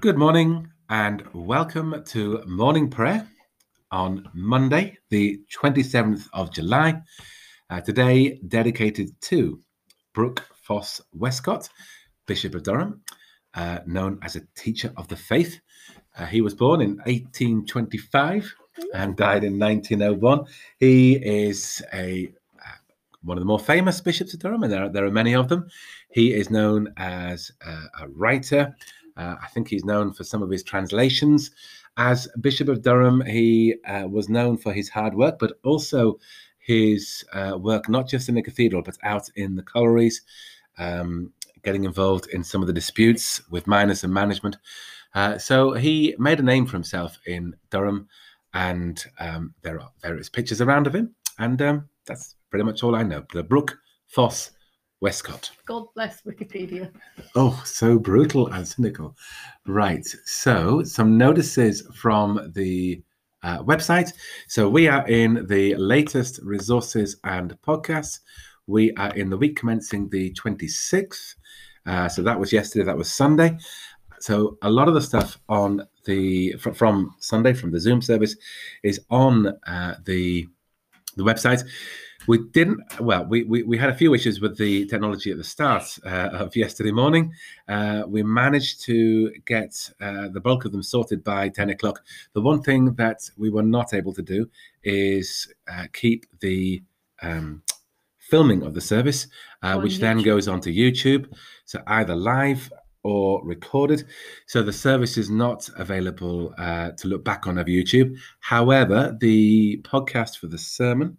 Good morning and welcome to morning prayer on Monday, the 27th of July. Uh, today, dedicated to Brooke Foss Westcott, Bishop of Durham, uh, known as a teacher of the faith. Uh, he was born in 1825 and died in 1901. He is a uh, one of the more famous bishops of Durham, and there are, there are many of them. He is known as a, a writer, uh, I think he's known for some of his translations. As Bishop of Durham, he uh, was known for his hard work, but also his uh, work not just in the cathedral, but out in the collieries, um, getting involved in some of the disputes with miners and management. Uh, so he made a name for himself in Durham, and um, there are various pictures around of him, and um, that's pretty much all I know. The Brooke Foss Westcott. God bless Wikipedia. Oh, so brutal and cynical. Right. So, some notices from the uh, website. So, we are in the latest resources and podcasts. We are in the week commencing the 26th. Uh, so, that was yesterday, that was Sunday. So, a lot of the stuff on the from, from Sunday from the Zoom service is on uh, the the website. We didn't, well, we, we, we had a few issues with the technology at the start uh, of yesterday morning. Uh, we managed to get uh, the bulk of them sorted by 10 o'clock. The one thing that we were not able to do is uh, keep the um, filming of the service, uh, which YouTube. then goes onto YouTube. So either live or recorded. So the service is not available uh, to look back on of YouTube. However, the podcast for the sermon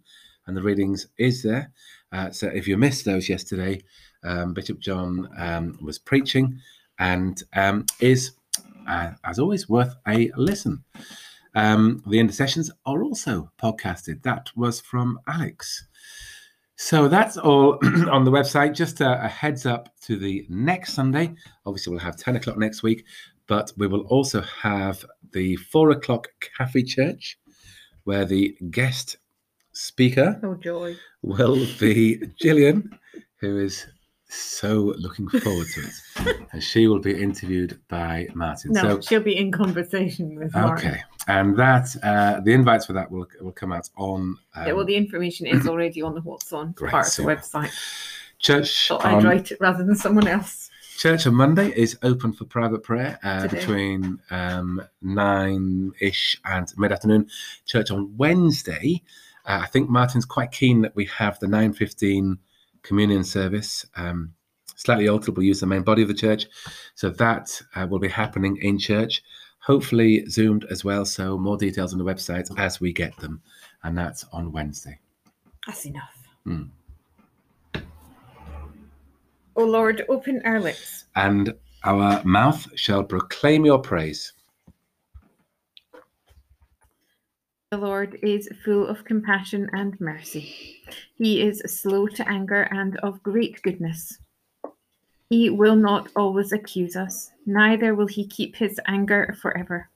and the readings is there. Uh, so if you missed those yesterday, um, Bishop John um, was preaching and um, is, uh, as always, worth a listen. Um, the intercessions are also podcasted. That was from Alex. So that's all on the website. Just a, a, heads up to the next Sunday. Obviously, we'll have 10 o'clock next week, but we will also have the four o'clock Cafe Church, where the guest speaker oh, joy. will be Gillian, who is so looking forward to it. and she will be interviewed by Martin. No, so, she'll be in conversation with Martin. Okay. And that uh, the invites for that will will come out on. Um, yeah, well, the information is already on the What's On great, part of the website. Church. Thought I'd write it rather than someone else. Church on Monday is open for private prayer uh, between um, nine ish and mid afternoon. Church on Wednesday uh, I think Martin's quite keen that we have the 9.15 communion service. Um, slightly altered, we'll use the main body of the church. So that uh, will be happening in church, hopefully zoomed as well. So more details on the website as we get them. And that's on Wednesday. That's enough. Mm. O Lord, open our lips. And our mouth shall proclaim your praise. The Lord is full of compassion and mercy. He is slow to anger and of great goodness. He will not always accuse us, neither will he keep his anger forever.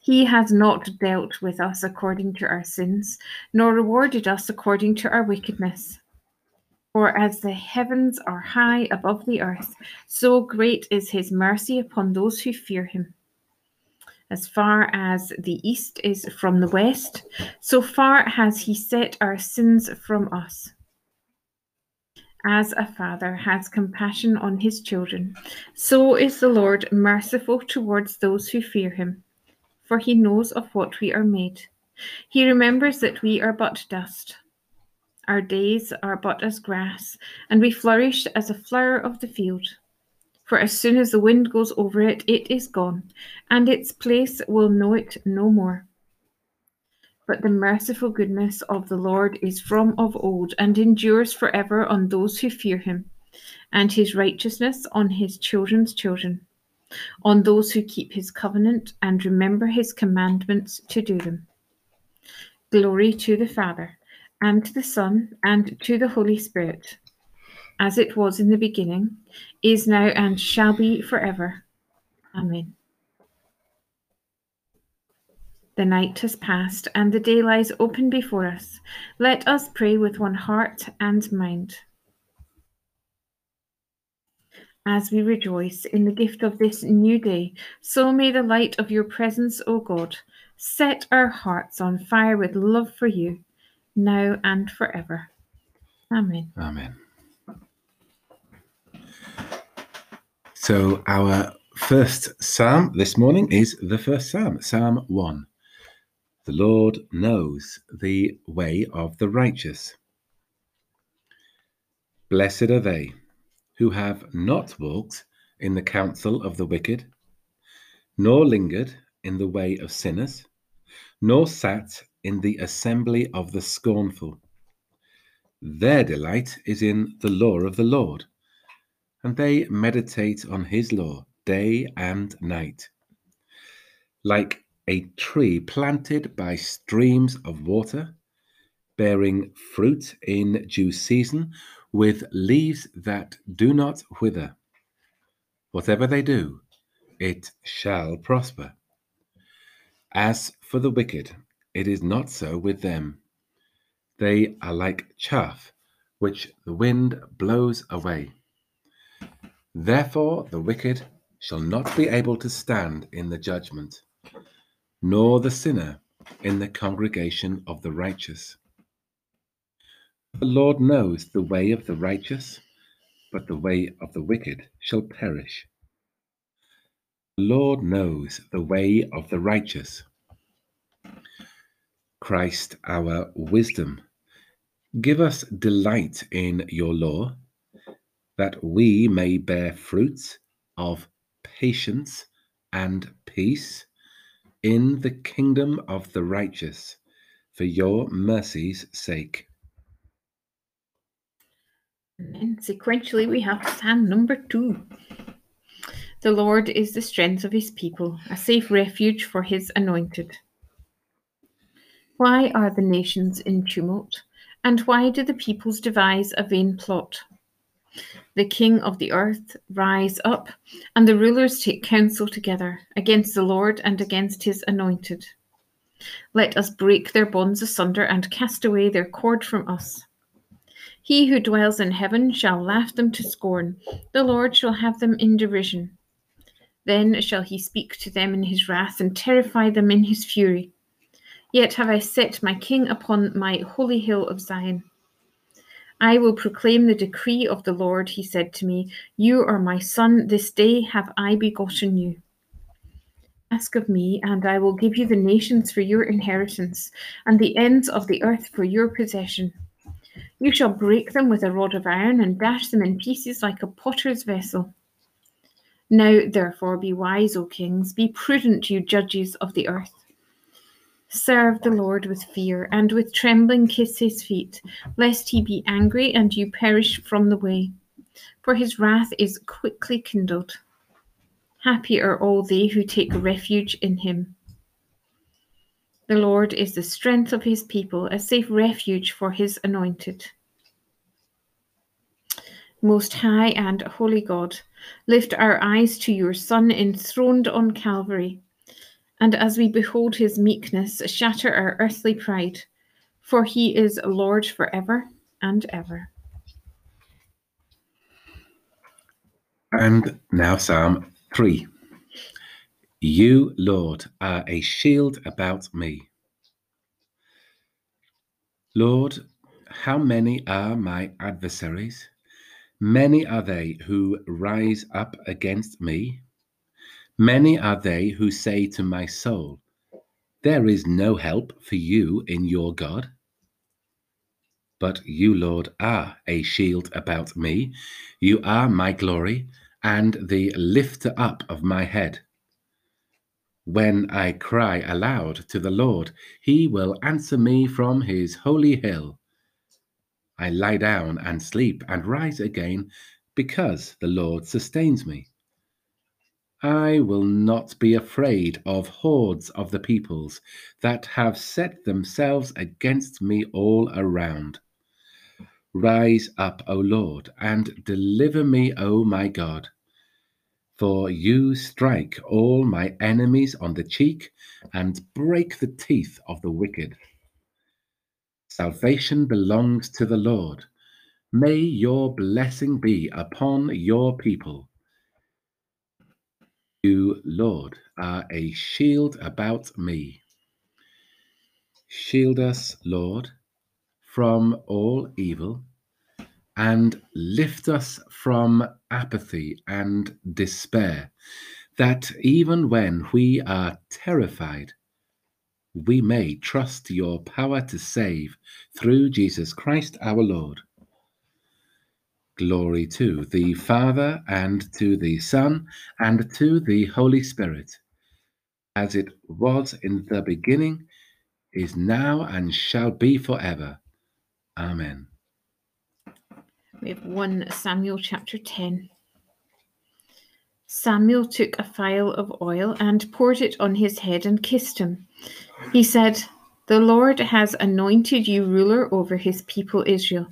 He has not dealt with us according to our sins, nor rewarded us according to our wickedness. For as the heavens are high above the earth, so great is his mercy upon those who fear him. As far as the east is from the west, so far has he set our sins from us. As a father has compassion on his children, so is the Lord merciful towards those who fear him, for he knows of what we are made. He remembers that we are but dust. Our days are but as grass, and we flourish as a flower of the field. For as soon as the wind goes over it, it is gone, and its place will know it no more. But the merciful goodness of the Lord is from of old, and endures forever on those who fear him, and his righteousness on his children's children, on those who keep his covenant and remember his commandments to do them. Glory to the Father, and to the Son, and to the Holy Spirit as it was in the beginning, is now, and shall be forever. Amen. The night has passed, and the day lies open before us. Let us pray with one heart and mind. as we rejoice in the gift of this new day, so may the light of your presence, O God, set our hearts on fire with love for you, now and forever. Amen. Amen. So, our first psalm this morning is the first psalm, Psalm 1. The Lord knows the way of the righteous. Blessed are they who have not walked in the counsel of the wicked, nor lingered in the way of sinners, nor sat in the assembly of the scornful. Their delight is in the law of the Lord, and they meditate on his law day and night. Like a tree planted by streams of water, bearing fruit in due season, with leaves that do not wither. Whatever they do, it shall prosper. As for the wicked, it is not so with them. They are like chaff which the wind blows away. Therefore, the wicked shall not be able to stand in the judgment, nor the sinner in the congregation of the righteous. The Lord knows the way of the righteous, but the way of the wicked shall perish. The Lord knows the way of the righteous. Christ, our wisdom, give us delight in your law, that we may bear fruits of patience and peace in the kingdom of the righteous, for your mercy's sake. And sequentially, we have Psalm number two. The Lord is the strength of his people, a safe refuge for his anointed. Why are the nations in tumult? And why do the peoples devise a vain plot? The king of the earth rise up, and the rulers take counsel together against the Lord and against his anointed. Let us break their bonds asunder and cast away their cord from us. He who dwells in heaven shall laugh them to scorn. The Lord shall have them in derision. Then shall he speak to them in his wrath and terrify them in his fury. Yet have I set my king upon my holy hill of Zion. I will proclaim the decree of the Lord. He said to me, You are my son. This day have I begotten you. Ask of me, and I will give you the nations for your inheritance, and the ends of the earth for your possession. You shall break them with a rod of iron and dash them in pieces like a potter's vessel. Now, therefore, be wise, O kings, be prudent, you judges of the earth. Serve the Lord with fear, and with trembling kiss his feet, lest he be angry and you perish from the way. For his wrath is quickly kindled. Happy are all they who take refuge in him. The Lord is the strength of his people, a safe refuge for his anointed. Most high and holy God, lift our eyes to your Son enthroned on Calvary, and as we behold his meekness, shatter our earthly pride, for he is Lord forever and ever. And now, Psalm 3. You, Lord, are a shield about me. Lord, how many are my adversaries? Many are they who rise up against me. Many are they who say to my soul, There is no help for you in your God. But you, Lord, are a shield about me. You are my glory and the lifter up of my head. When I cry aloud to the Lord, he will answer me from his holy hill. I lie down and sleep and rise again because the Lord sustains me. I will not be afraid of hordes of the peoples that have set themselves against me all around. Rise up, O Lord, and deliver me, O my God. For you strike all my enemies on the cheek and break the teeth of the wicked. Salvation belongs to the Lord. May your blessing be upon your people. You, Lord, are a shield about me. Shield us, Lord, from all evil, and lift us from apathy and despair, that even when we are terrified, we may trust your power to save through Jesus Christ our Lord. Glory to the Father, and to the Son, and to the Holy Spirit, as it was in the beginning, is now, and shall be forever. Amen. We have 1 Samuel chapter 10. Samuel took a phial of oil and poured it on his head and kissed him. He said, The Lord has anointed you ruler over his people Israel.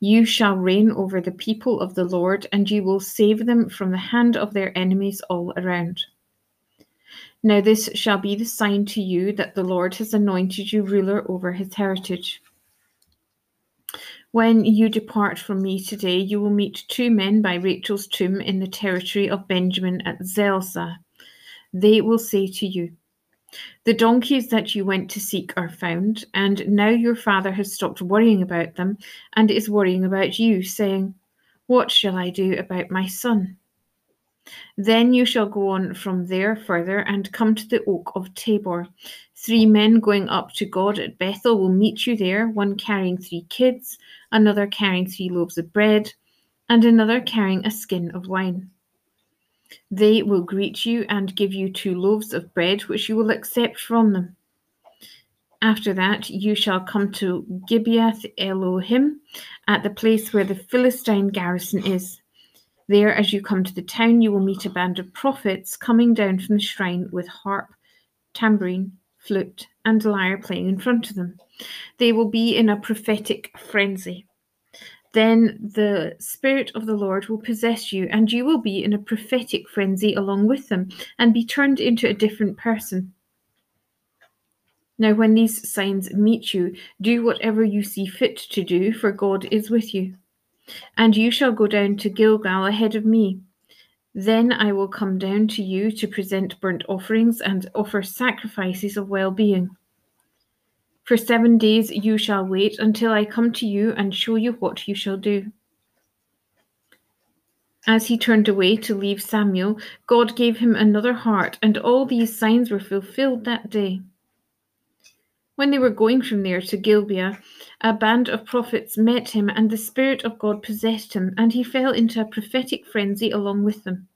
You shall reign over the people of the Lord, and you will save them from the hand of their enemies all around. Now, this shall be the sign to you that the Lord has anointed you ruler over his heritage. When you depart from me today, you will meet two men by Rachel's tomb in the territory of Benjamin at Zelzah. They will say to you, the donkeys that you went to seek are found, and now your father has stopped worrying about them and is worrying about you, saying, What shall I do about my son? Then you shall go on from there further and come to the oak of Tabor. Three men going up to God at Bethel will meet you there, one carrying three kids, another carrying three loaves of bread, and another carrying a skin of wine. They will greet you and give you two loaves of bread, which you will accept from them. After that, you shall come to Gibeath Elohim, at the place where the Philistine garrison is. There, as you come to the town, you will meet a band of prophets coming down from the shrine with harp, tambourine, flute, and lyre playing in front of them. They will be in a prophetic frenzy. Then the Spirit of the Lord will possess you, and you will be in a prophetic frenzy along with them, and be turned into a different person. Now, when these signs meet you, do whatever you see fit to do, for God is with you. And you shall go down to Gilgal ahead of me. Then I will come down to you to present burnt offerings and offer sacrifices of well being. For seven days you shall wait until I come to you and show you what you shall do. As he turned away to leave Samuel, God gave him another heart, and all these signs were fulfilled that day. When they were going from there to Gibeah, a band of prophets met him, and the Spirit of God possessed him, and he fell into a prophetic frenzy along with them.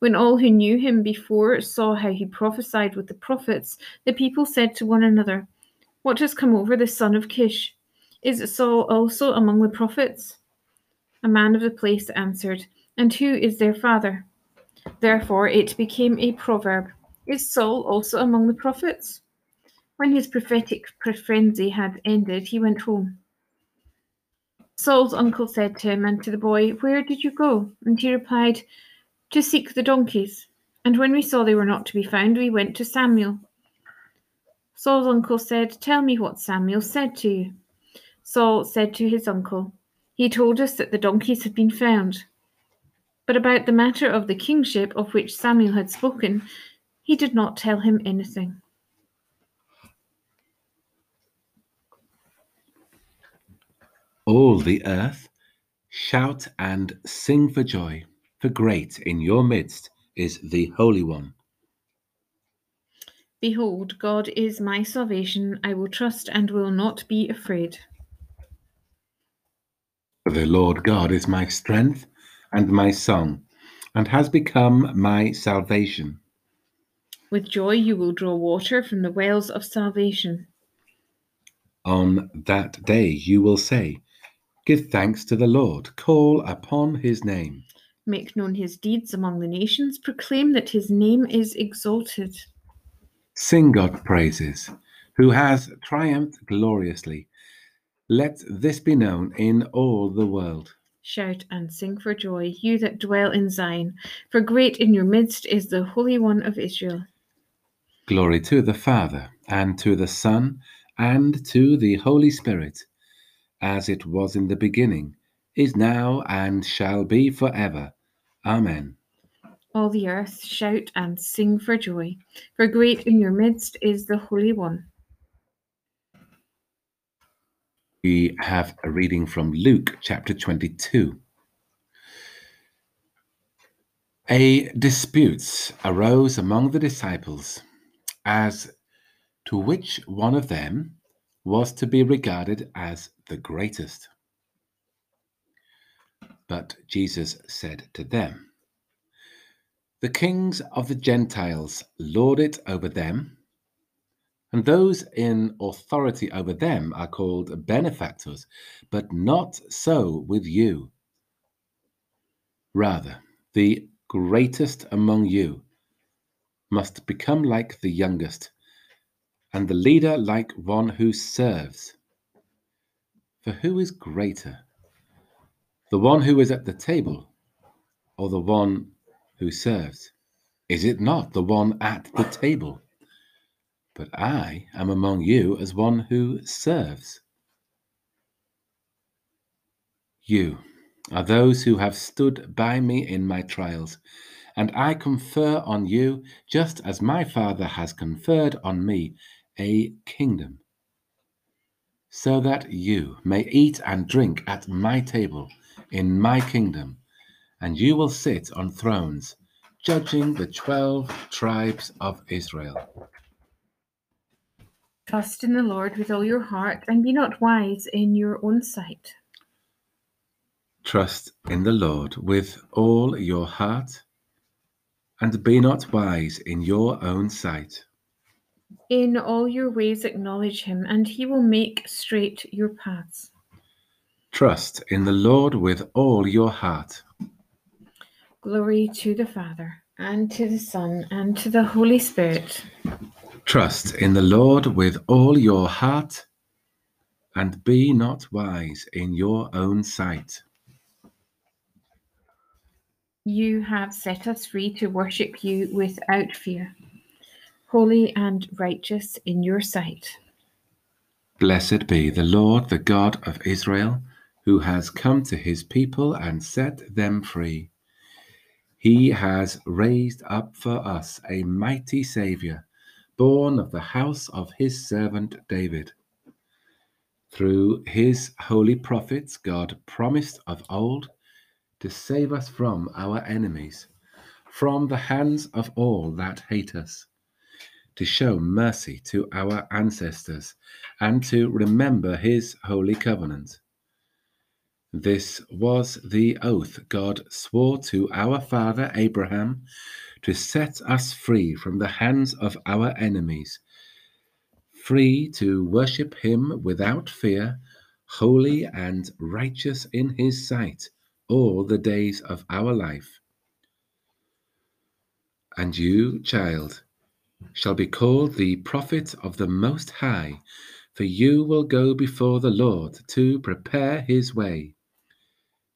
When all who knew him before saw how he prophesied with the prophets, the people said to one another, what has come over the son of Kish? Is Saul also among the prophets? A man of the place answered, And who is their father? Therefore it became a proverb Is Saul also among the prophets? When his prophetic frenzy had ended, he went home. Saul's uncle said to him and to the boy, Where did you go? And he replied, To seek the donkeys. And when we saw they were not to be found, we went to Samuel. Saul's uncle said, Tell me what Samuel said to you. Saul said to his uncle, He told us that the donkeys had been found. But about the matter of the kingship of which Samuel had spoken, he did not tell him anything. All the earth, shout and sing for joy, for great in your midst is the Holy One. Behold, God is my salvation. I will trust and will not be afraid. The Lord God is my strength and my song, and has become my salvation. With joy you will draw water from the wells of salvation. On that day you will say, Give thanks to the Lord, call upon his name. Make known his deeds among the nations, proclaim that his name is exalted. Sing God praises, who has triumphed gloriously. Let this be known in all the world. Shout and sing for joy, you that dwell in Zion, for great in your midst is the Holy One of Israel. Glory to the Father, and to the Son, and to the Holy Spirit, as it was in the beginning, is now, and shall be forever. Amen. All the earth shout and sing for joy, for great in your midst is the Holy One. We have a reading from Luke chapter 22. A dispute arose among the disciples as to which one of them was to be regarded as the greatest. But Jesus said to them, The kings of the Gentiles lord it over them, and those in authority over them are called benefactors, but not so with you. Rather, the greatest among you must become like the youngest, and the leader like one who serves. For who is greater, the one who is at the table or the one who serves? Is it not the one at the table? But I am among you as one who serves. You are those who have stood by me in my trials, and I confer on you, just as my Father has conferred on me, a kingdom, so that you may eat and drink at my table in my kingdom, and you will sit on thrones, judging the twelve tribes of Israel. Trust in the Lord with all your heart, and be not wise in your own sight. Trust in the Lord with all your heart, and be not wise in your own sight. In all your ways acknowledge him, and he will make straight your paths. Trust in the Lord with all your heart. Glory to the Father, and to the Son, and to the Holy Spirit. Trust in the Lord with all your heart, and be not wise in your own sight. You have set us free to worship you without fear, holy and righteous in your sight. Blessed be the Lord, the God of Israel, who has come to his people and set them free. He has raised up for us a mighty Saviour, born of the house of his servant David. Through his holy prophets, God promised of old to save us from our enemies, from the hands of all that hate us, to show mercy to our ancestors, and to remember his holy covenant. This was the oath God swore to our father Abraham to set us free from the hands of our enemies, free to worship him without fear, holy and righteous in his sight all the days of our life. And you, child, shall be called the prophet of the Most High, for you will go before the Lord to prepare his way,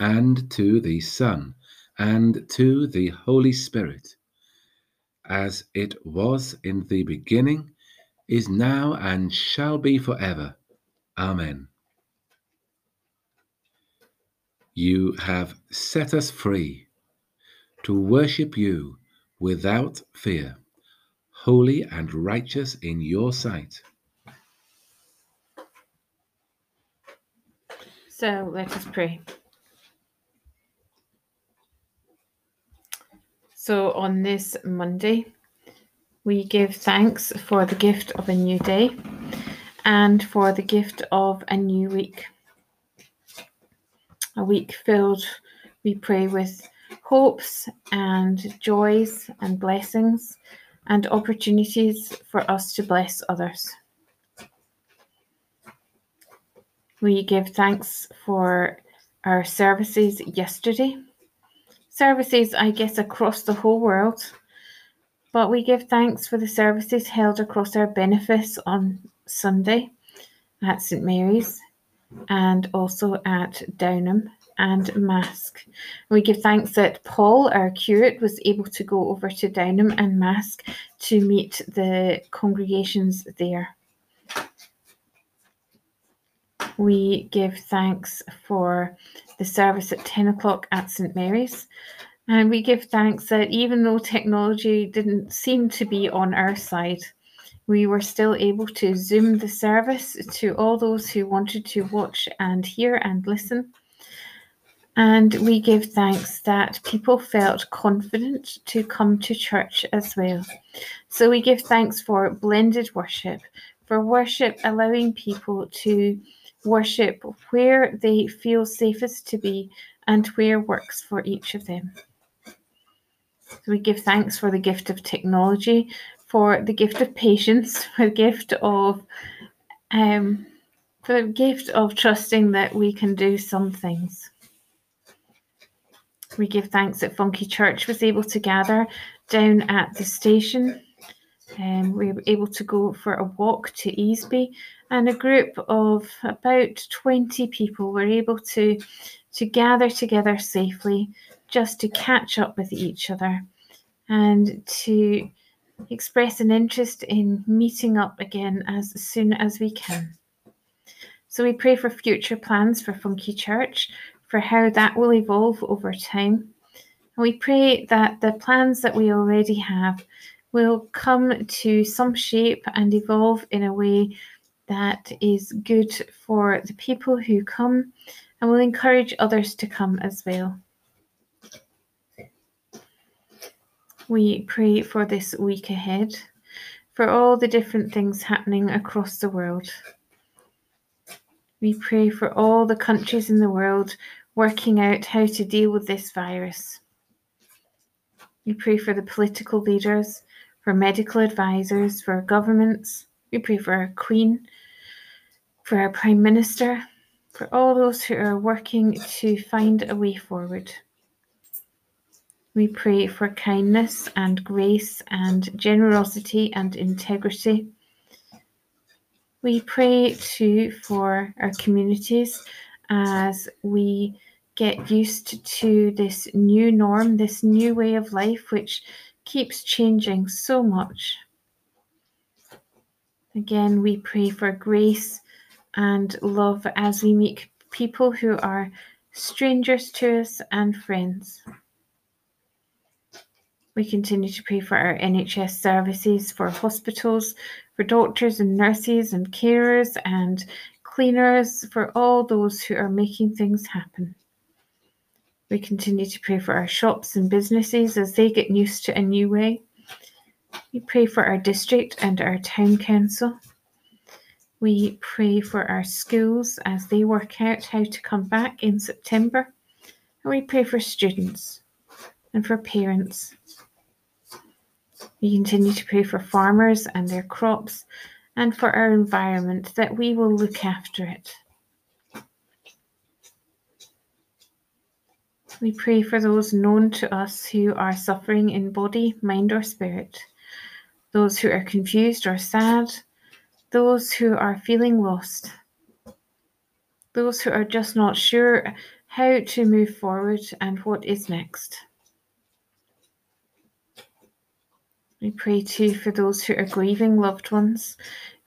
and to the Son, and to the Holy Spirit, as it was in the beginning, is now, and shall be forever. Amen. You have set us free to worship you without fear, holy and righteous in your sight. So let us pray. So on this Monday, we give thanks for the gift of a new day and for the gift of a new week a week filled, we pray, with hopes and joys and blessings and opportunities for us to bless others. We give thanks for our services yesterday. Services, I guess, across the whole world. But we give thanks for the services held across our benefice on Sunday at St Mary's and also at Downholme and Marske. We give thanks that Paul, our curate, was able to go over to Downholme and Marske to meet the congregations there. We give thanks for the service at 10 o'clock at St Mary's. And we give thanks that even though technology didn't seem to be on our side, we were still able to zoom the service to all those who wanted to watch and hear and listen. And we give thanks that people felt confident to come to church as well. So we give thanks for blended worship, for worship allowing people to worship where they feel safest to be and where works for each of them. So we give thanks for the gift of technology, for the gift of patience, for the gift of um, for the gift of trusting that we can do some things. We give thanks that Funky Church was able to gather down at the station. Um, we were able to go for a walk to Easby, and a group of about 20 people were able to, to gather together safely just to catch up with each other and to express an interest in meeting up again as soon as we can. So we pray for future plans for Funky Church, for how that will evolve over time. And we pray that the plans that we already have will come to some shape and evolve in a way that is good for the people who come and will encourage others to come as well. We pray for this week ahead, for all the different things happening across the world. We pray for all the countries in the world working out how to deal with this virus. We pray for the political leaders, for medical advisors, for governments. We pray for our Queen, for our Prime Minister, for all those who are working to find a way forward. We pray for kindness and grace and generosity and integrity we pray too for our communities as we get used to this new norm, this new way of life, which keeps changing so much. Again, we pray for grace and love as we meet people who are strangers to us and friends. We continue to pray for our NHS services, for hospitals, for doctors and nurses and carers and cleaners, for all those who are making things happen. We continue to pray for our shops and businesses as they get used to a new way. We pray for our district and our town council. We pray for our schools as they work out how to come back in September. And we pray for students and for parents we continue to pray for farmers and their crops and for our environment that we will look after it. We pray for those known to us who are suffering in body, mind, or spirit, those who are confused or sad, those who are feeling lost, those who are just not sure how to move forward and what is next. We pray too for those who are grieving loved ones,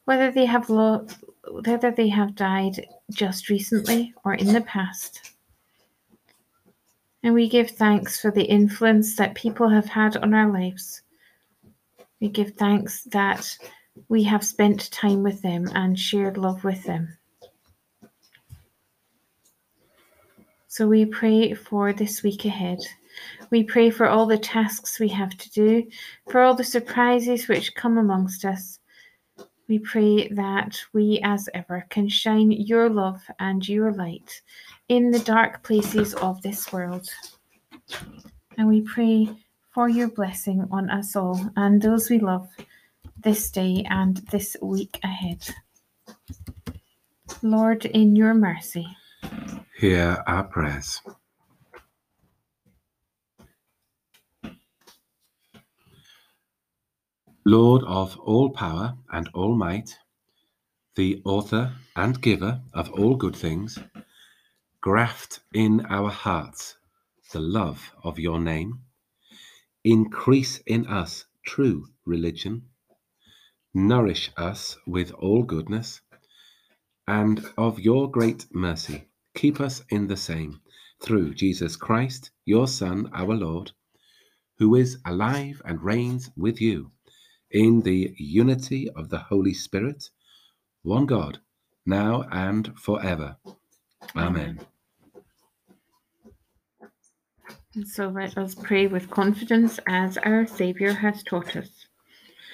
whether they have lo- whether they have died just recently or in the past. And we give thanks for the influence that people have had on our lives. We give thanks that we have spent time with them and shared love with them. So we pray for this week ahead. We pray for all the tasks we have to do, for all the surprises which come amongst us. We pray that we, as ever, can shine your love and your light in the dark places of this world. And we pray for your blessing on us all and those we love this day and this week ahead. Lord, in your mercy, hear our prayers. Lord of all power and all might, the author and giver of all good things, graft in our hearts the love of your name, increase in us true religion nourish us with all goodness, and of your great mercy, keep us in the same, through Jesus Christ, your Son, our Lord, who is alive and reigns with you in the unity of the Holy Spirit, one God, now and forever. Amen. And so let us pray with confidence as our Saviour has taught us.